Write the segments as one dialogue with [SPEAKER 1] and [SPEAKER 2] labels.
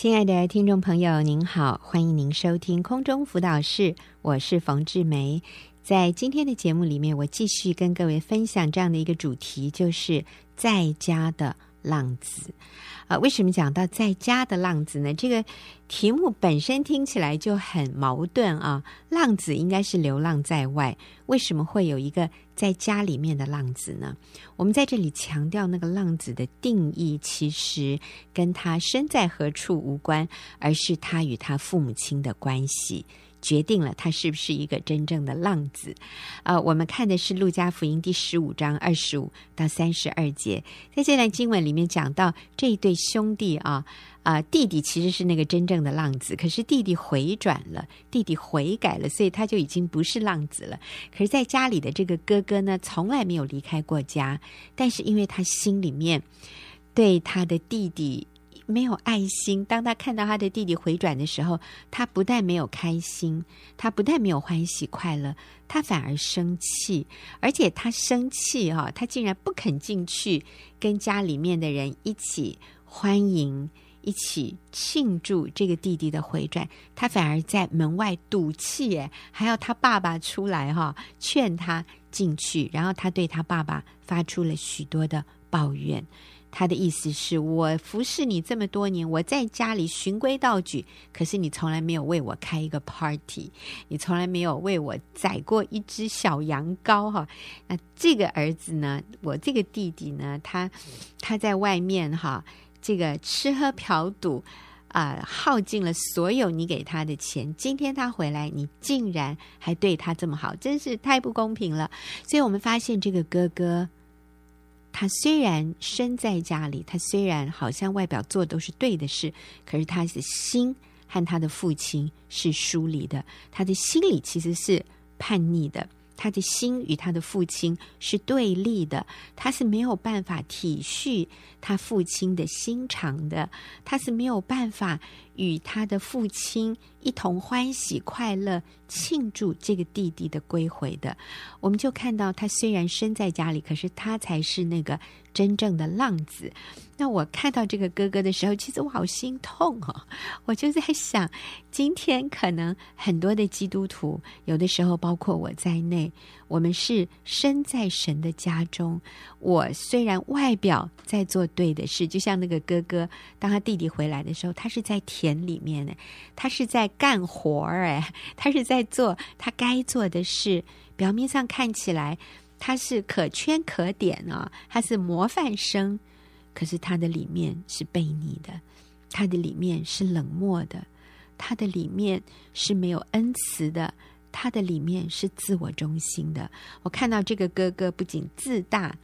[SPEAKER 1] 亲爱的听众朋友，您好，欢迎您收听空中辅导室，我是冯志梅。在今天的节目里面，我继续跟各位分享这样的一个主题，就是在家的浪子。啊，为什么讲到在家的浪子呢？这个题目本身听起来就很矛盾啊。浪子应该是流浪在外，为什么会有一个在家里面的浪子呢？我们在这里强调那个浪子的定义，其实跟他身在何处无关，而是他与他父母亲的关系。决定了他是不是一个真正的浪子，呃，我们看的是《路加福音》第十五章二十五到三十二节，在这段经文里面讲到这一对兄弟啊，啊、呃，弟弟其实是那个真正的浪子，可是弟弟回转了，弟弟悔改了，所以他就已经不是浪子了。可是在家里的这个哥哥呢，从来没有离开过家，但是因为他心里面对他的弟弟。没有爱心。当他看到他的弟弟回转的时候，他不但没有开心，他不但没有欢喜快乐，他反而生气。而且他生气哈，他竟然不肯进去跟家里面的人一起欢迎、一起庆祝这个弟弟的回转。他反而在门外赌气，哎，还要他爸爸出来哈劝他进去。然后他对他爸爸发出了许多的抱怨。他的意思是我服侍你这么多年，我在家里循规蹈矩，可是你从来没有为我开一个 party，你从来没有为我宰过一只小羊羔哈。那这个儿子呢，我这个弟弟呢，他他在外面哈，这个吃喝嫖赌啊、耗尽了所有你给他的钱。今天他回来，你竟然还对他这么好，真是太不公平了。所以我们发现这个哥哥。他虽然身在家里，他虽然好像外表做都是对的事，可是他的心和他的父亲是疏离的，他的心里其实是叛逆的，他的心与他的父亲是对立的，他是没有办法体恤他父亲的心肠的，他是没有办法与他的父亲一同欢喜快乐庆祝这个弟弟的归回的，我们就看到他虽然身在家里，可是他才是那个真正的浪子。那我看到这个哥哥的时候，其实我好心痛哦。我就在想，今天可能很多的基督徒，有的时候包括我在内，我们是身在神的家中。我虽然外表在做对的事，就像那个哥哥，当他弟弟回来的时候，他是在田里面呢，他是在干活儿，哎，他是在做他该做的事。表面上看起来他是可圈可点啊，他是模范生，可是他的里面是悖逆的，他的里面是冷漠的，他的里面是没有恩慈的。他的里面是自我中心的。我看到这个哥哥不仅自大，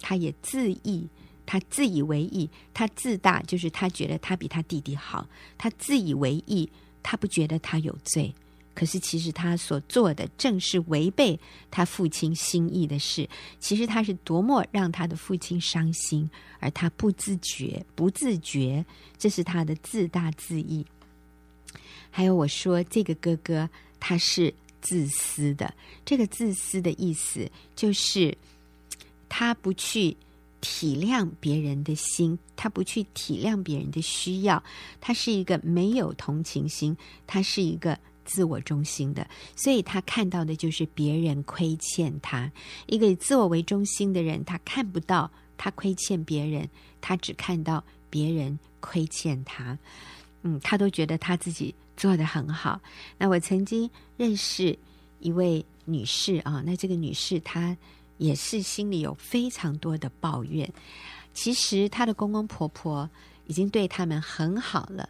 [SPEAKER 1] 他也自意，他自以为意。他自大就是他觉得他比他弟弟好，他自以为意，他不觉得他有罪。可是其实他所做的正是违背他父亲心意的事。其实他是多么让他的父亲伤心，而他不自觉、不自觉，这是他的自大自义。还有我说这个哥哥他是。自私的，这个自私的意思就是，他不去体谅别人的心，他不去体谅别人的需要，他是一个没有同情心，他是一个自我中心的，所以他看到的就是别人亏欠他。一个以自我为中心的人，他看不到他亏欠别人，他只看到别人亏欠他。嗯，他都觉得他自己。做得很好。那我曾经认识一位女士啊，那这个女士她也是心里有非常多的抱怨。其实她的公公婆婆已经对他们很好了。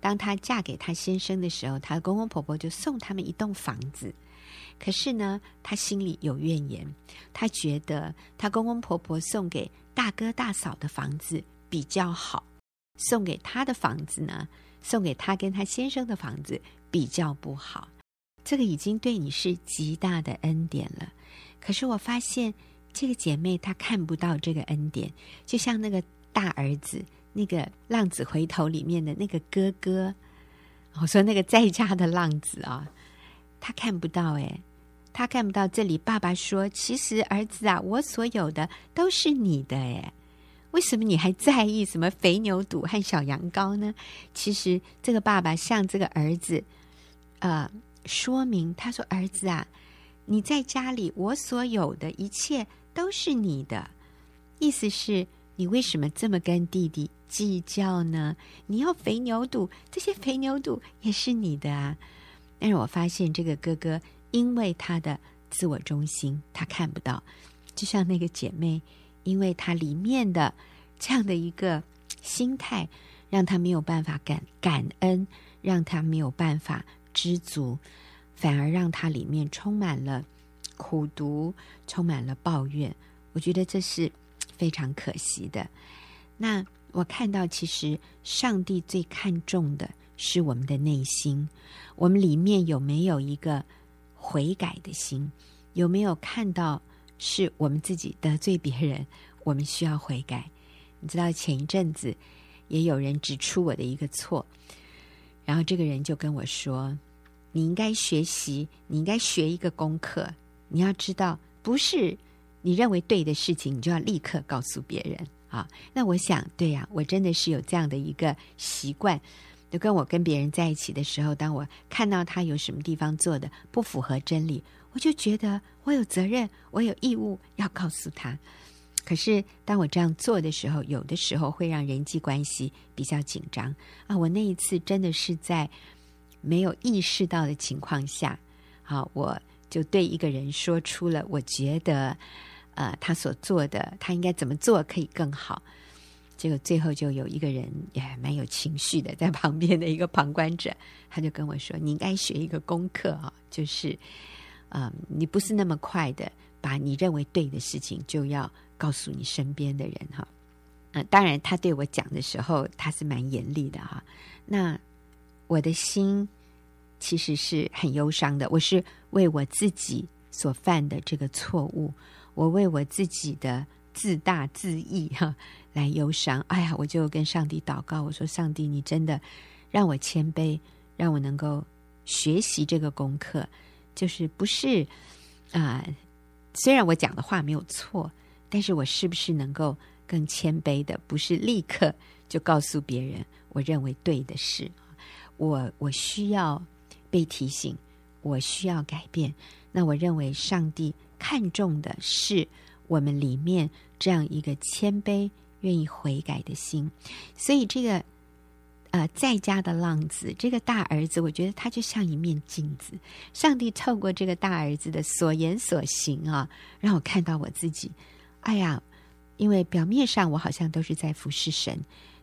[SPEAKER 1] 当她嫁给她先生的时候，她的公公婆婆就送他们一栋房子。可是呢，她心里有怨言，她觉得她公公婆婆送给大哥大嫂的房子比较好，送给她的房子呢，送给他跟他先生的房子比较不好，这个已经对你是极大的恩典了。可是我发现这个姐妹她看不到这个恩典，就像那个大儿子那个浪子回头里面的那个哥哥，我说那个在家的浪子啊，他看不到诶，他看不到这里。爸爸说：“其实儿子啊，我所有的都是你的诶。”为什么你还在意什么肥牛肚和小羊羔呢？其实这个爸爸向这个儿子，呃，说明他说：“儿子啊，你在家里，我所有的一切都是你的。意思是，你为什么这么跟弟弟计较呢？你要肥牛肚，这些肥牛肚也是你的啊。但是我发现这个哥哥，因为他的自我中心，他看不到，就像那个姐妹。”因为他里面的这样的一个心态，让他没有办法感感恩，让他没有办法知足，反而让他里面充满了苦读，充满了抱怨。我觉得这是非常可惜的。那我看到，其实上帝最看重的是我们的内心，我们里面有没有一个悔改的心，有没有看到？是我们自己得罪别人，我们需要悔改。你知道前一阵子也有人指出我的一个错，然后这个人就跟我说：“你应该学习，你应该学一个功课。你要知道，不是你认为对的事情，你就要立刻告诉别人啊。”那我想，对呀，我真的是有这样的一个习惯，就跟我跟别人在一起的时候，当我看到他有什么地方做的不符合真理。我就觉得我有责任，我有义务要告诉他。可是当我这样做的时候，有的时候会让人际关系比较紧张啊。我那一次真的是在没有意识到的情况下，啊，我就对一个人说出了我觉得，呃，他所做的他应该怎么做可以更好。结果最后就有一个人也蛮有情绪的，在旁边的一个旁观者，他就跟我说：“你应该学一个功课啊，就是。”嗯，你不是那么快的把你认为对的事情就要告诉你身边的人哈。嗯，当然他对我讲的时候他是蛮严厉的哈。那我的心其实是很忧伤的，我是为我自己所犯的这个错误，我为我自己的自大自义哈来忧伤。哎呀，我就跟上帝祷告，我说：上帝，你真的让我谦卑，让我能够学习这个功课。就是不是啊、虽然我讲的话没有错，但是我是不是能够更谦卑的？不是立刻就告诉别人我认为对的事。我我需要被提醒，我需要改变。那我认为上帝看重的是我们里面这样一个谦卑、愿意悔改的心。所以这个。呃，在家的浪子，这个大儿子，我觉得他就像一面镜子。上帝透过这个大儿子的所言所行啊，让我看到我自己。哎呀，因为表面上我好像都是在服侍神，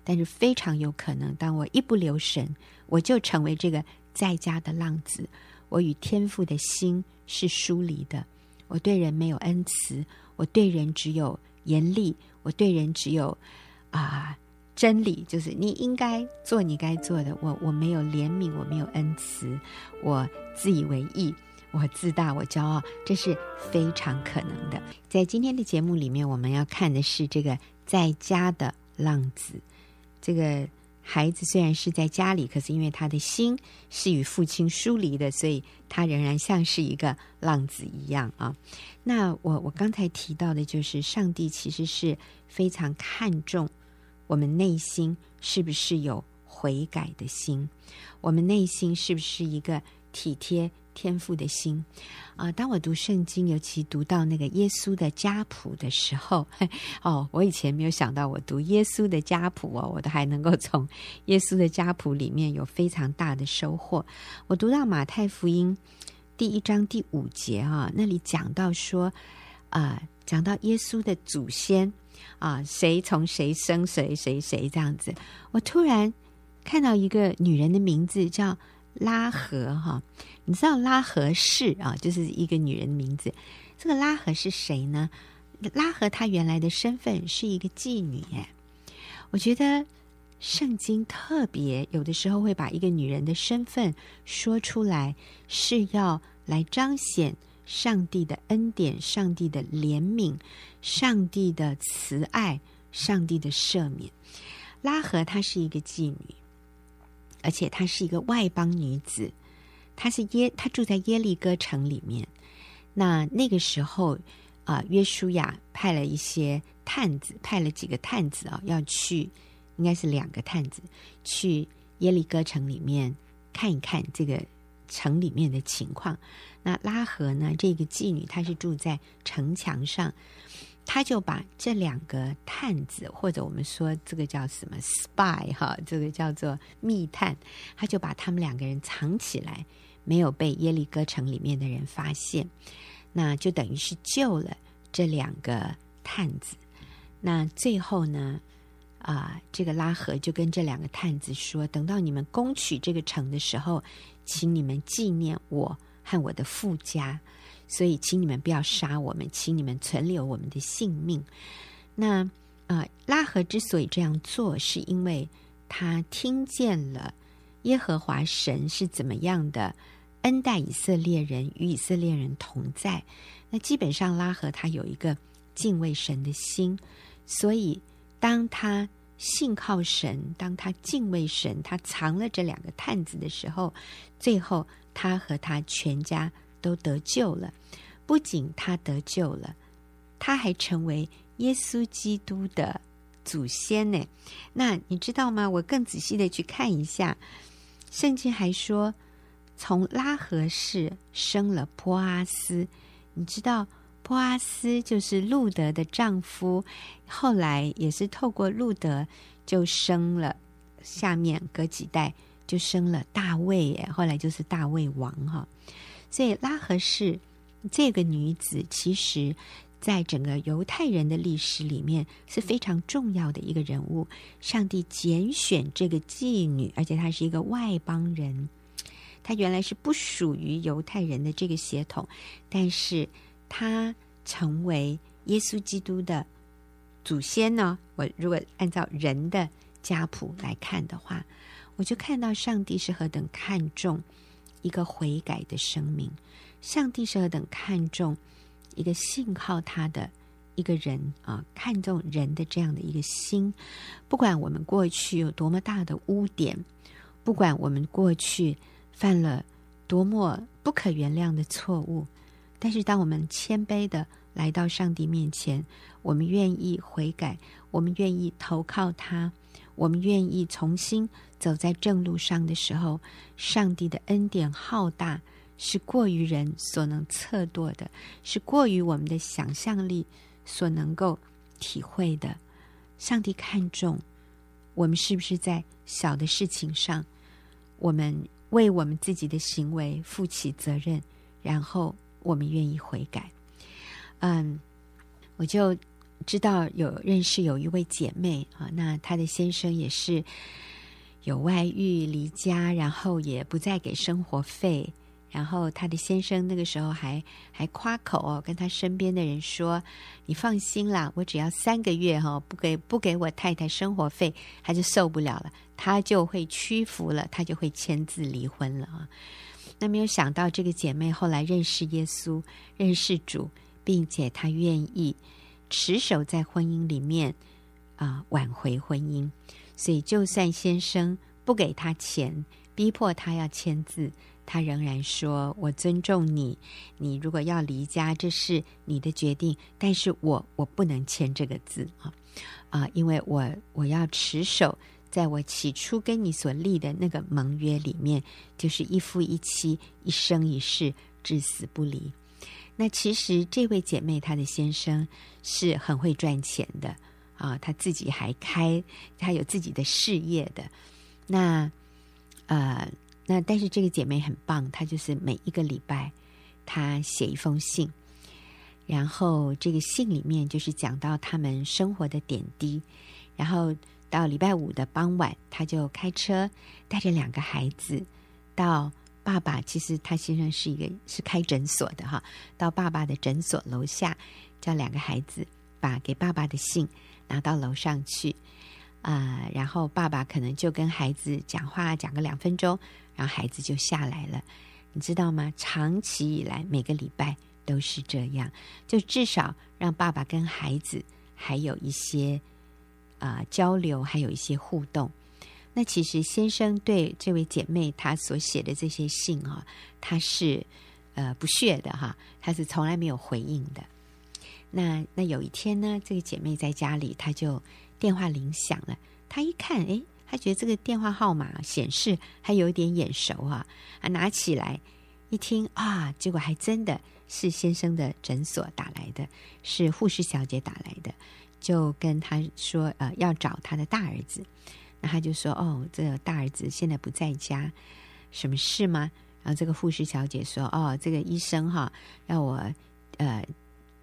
[SPEAKER 1] 但是非常有可能，当我一不留神，我就成为这个在家的浪子。我与天父的心是疏离的，我对人没有恩慈，我对人只有严厉，我对人只有啊。真理就是你应该做你该做的。我我没有怜悯，我没有恩慈，我自以为意，我自大，我骄傲，这是非常可能的。在今天的节目里面，我们要看的是这个在家的浪子。这个孩子虽然是在家里，可是因为他的心是与父亲疏离的，所以他仍然像是一个浪子一样啊。那我我刚才提到的就是，上帝其实是非常看重。我们内心是不是有悔改的心？我们内心是不是一个体贴天父的心？啊，当我读圣经，尤其读到那个耶稣的家谱的时候，哦，我以前没有想到，我读耶稣的家谱哦，我都还能够从耶稣的家谱里面有非常大的收获。我读到马太福音第一章第五节啊，那里讲到说，啊，讲到耶稣的祖先。啊，谁从谁生谁谁谁这样子？我突然看到一个女人的名字叫拉合哈，你知道拉合氏啊，就是一个女人的名字。这个拉合是谁呢？拉合她原来的身份是一个妓女耶。我觉得圣经特别有的时候会把一个女人的身份说出来，是要来彰显。上帝的恩典，上帝的怜悯，上帝的慈爱，上帝的赦免。拉合她是一个妓女，而且她是一个外邦女子。她是耶，她住在耶利哥城里面。那那个时候，啊、啊，约书亚派了一些探子，派了几个探子啊，要去，应该是两个探子去耶利哥城里面看一看这个城里面的情况。那拉合呢，这个妓女她是住在城墙上，她就把这两个探子，或者我们说这个叫什么 spy 哈，这个叫做密探，她就把他们两个人藏起来，没有被耶利哥城里面的人发现。那就等于是救了这两个探子。那最后呢，啊、这个拉合就跟这两个探子说：“等到你们攻取这个城的时候，请你们纪念我和我的父家，所以请你们不要杀我们，请你们存留我们的性命。”那啊、呃，拉合之所以这样做，是因为他听见了耶和华神是怎么样的。恩待以色列人，与以色列人同在。那基本上拉合他有一个敬畏神的心，所以当他信靠神，当他敬畏神，他藏了这两个探子的时候，最后他和他全家都得救了。不仅他得救了，他还成为耶稣基督的祖先呢。那你知道吗？我更仔细的去看一下，圣经还说。从拉合氏生了波阿斯，你知道波阿斯就是路德的丈夫，后来也是透过路德就生了，下面隔几代就生了大卫耶，后来就是大卫王哈。所以拉合氏这个女子，其实在整个犹太人的历史里面是非常重要的一个人物。上帝拣选这个妓女，而且她是一个外邦人。她原来是不属于犹太人的这个血统，但是她成为耶稣基督的祖先呢？我如果按照人的家谱来看的话，我就看到上帝是何等看重一个悔改的生命，上帝是何等看重一个信靠他的一个人啊，看重人的这样的一个心。不管我们过去有多么大的污点，不管我们过去。犯了多么不可原谅的错误，但是当我们谦卑的来到上帝面前，我们愿意悔改，我们愿意投靠他，我们愿意重新走在正路上的时候，上帝的恩典浩大，是过于人所能测度的，是过于我们的想象力所能够体会的。上帝看重我们是不是在小的事情上，我们。为我们自己的行为负起责任，然后我们愿意悔改。嗯，我就知道有认识有一位姐妹啊，那她的先生也是有外遇离家，然后也不再给生活费。然后她的先生那个时候还还夸口哦，跟他身边的人说：“你放心啦，我只要三个月哈，不给不给我太太生活费，他就受不了了，他就会屈服了，他就会签字离婚了啊。”那没有想到这个姐妹后来认识耶稣，认识主，并且他愿意持守在婚姻里面啊，挽回婚姻。所以就算先生不给他钱，逼迫他要签字。他仍然说：“我尊重你，你如果要离家，这是你的决定，但是我我不能签这个字啊啊，因为我我要持守在我起初跟你所立的那个盟约里面，就是一夫一妻，一生一世，至死不离。那其实这位姐妹她的先生是很会赚钱的啊，他自己还开他有自己的事业的，那呃。”那但是这个姐妹很棒，她就是每一个礼拜，她写一封信，然后这个信里面就是讲到他们生活的点滴，然后到礼拜五的傍晚，她就开车带着两个孩子到爸爸，其实他先生是一个是开诊所的哈，到爸爸的诊所楼下，叫两个孩子把给爸爸的信拿到楼上去。啊、然后爸爸可能就跟孩子讲话，讲个两分钟，然后孩子就下来了，你知道吗？长期以来，每个礼拜都是这样，就至少让爸爸跟孩子还有一些啊、交流，还有一些互动。那其实先生对这位姐妹她所写的这些信啊，他是呃不屑的哈，他是从来没有回应的。那那有一天呢，这个姐妹在家里，她就电话铃响了。她一看，哎，她觉得这个电话号码显示还有点眼熟啊，啊，拿起来一听啊，结果还真的是先生的诊所打来的，是护士小姐打来的，就跟她说，呃，要找她的大儿子。那她就说，哦，这个大儿子现在不在家，什么事吗？然后这个护士小姐说，哦，这个医生哈，让我呃。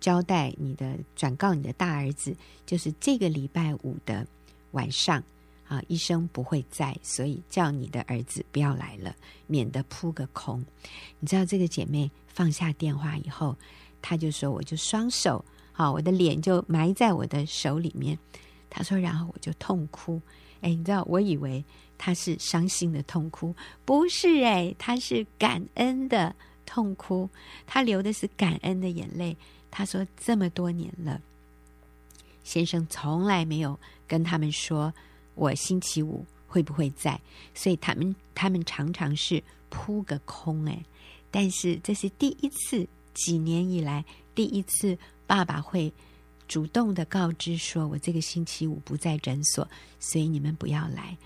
[SPEAKER 1] 交代你的转告你的大儿子，就是这个礼拜五的晚上啊，医生不会在，所以叫你的儿子不要来了，免得扑个空。你知道这个姐妹放下电话以后，她就说：“我就双手啊，我的脸就埋在我的手里面。”她说：“然后我就痛哭。”哎，你知道，我以为他是伤心的痛哭，不是哎，他是感恩的痛哭，他流的是感恩的眼泪。他说：“这么多年了，先生从来没有跟他们说我星期五会不会在，所以他们他们常常是扑个空哎。但是这是第一次，几年以来第一次，爸爸会主动的告知说我这个星期五不在诊所，所以你们不要来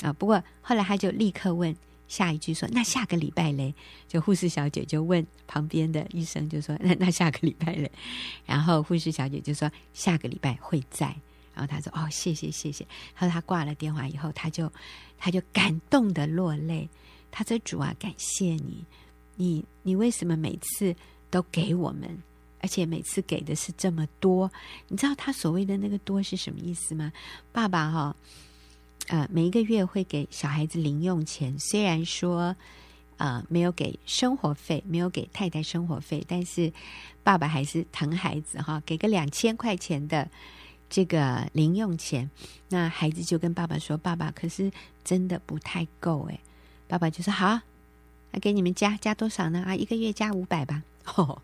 [SPEAKER 1] 啊。不过后来他就立刻问。”下一句说：“那下个礼拜嘞？”就护士小姐就问旁边的医生，就说：“那那下个礼拜嘞？”然后护士小姐就说：“下个礼拜会在。”然后他说：“哦，谢谢谢谢。”他说他挂了电话以后，他就他就感动的落泪。他说：“主啊，感谢你，你你为什么每次都给我们，而且每次给的是这么多？你知道他所谓的那个多是什么意思吗？爸爸哈、”呃，每一个月会给小孩子零用钱，虽然说，呃，没有给生活费，没有给太太生活费，但是爸爸还是疼孩子哈，给个两千块钱的这个零用钱。那孩子就跟爸爸说：“爸爸，可是真的不太够哎。”爸爸就说：“好，那给你们加加多少呢？啊，一个月加五百吧。”哦。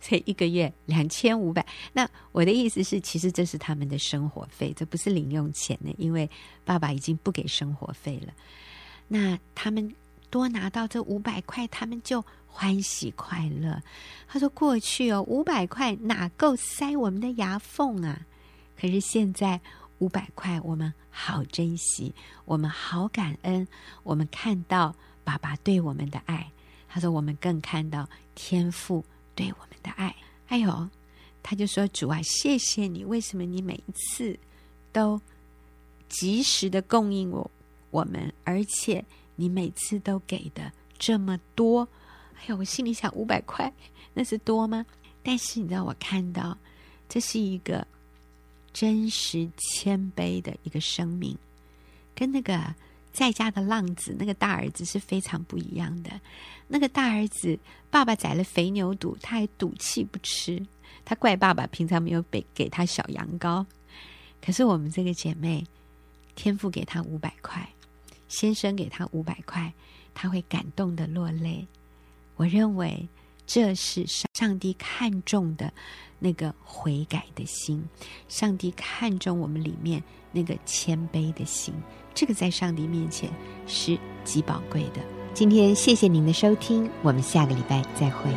[SPEAKER 1] 所以一个月两千五百，那我的意思是，其实这是他们的生活费，这不是零用钱呢，因为爸爸已经不给生活费了。那他们多拿到这五百块，他们就欢喜快乐。他说：“过去哦，五百块哪够塞我们的牙缝啊？可是现在五百块，我们好珍惜，我们好感恩，我们看到爸爸对我们的爱。”他说：“我们更看到天父。”对我们的爱，哎呦，他就说：“主啊，谢谢你，为什么你每一次都及时的供应我我们，而且你每次都给的这么多？”哎呦，我心里想，五百块那是多吗？但是你知道，我看到这是一个真实谦卑的一个生命，跟那个。在家的浪子，那个大儿子是非常不一样的。那个大儿子，爸爸宰了肥牛肚，他还赌气不吃，他怪爸爸平常没有给给他小羊羔。可是我们这个姐妹，天父给他五百块，先生给他五百块，他会感动的落泪。我认为这是上上帝看重的那个悔改的心，上帝看重我们里面那个谦卑的心。这个在上帝面前是极宝贵的。今天谢谢您的收听，我们下个礼拜再会。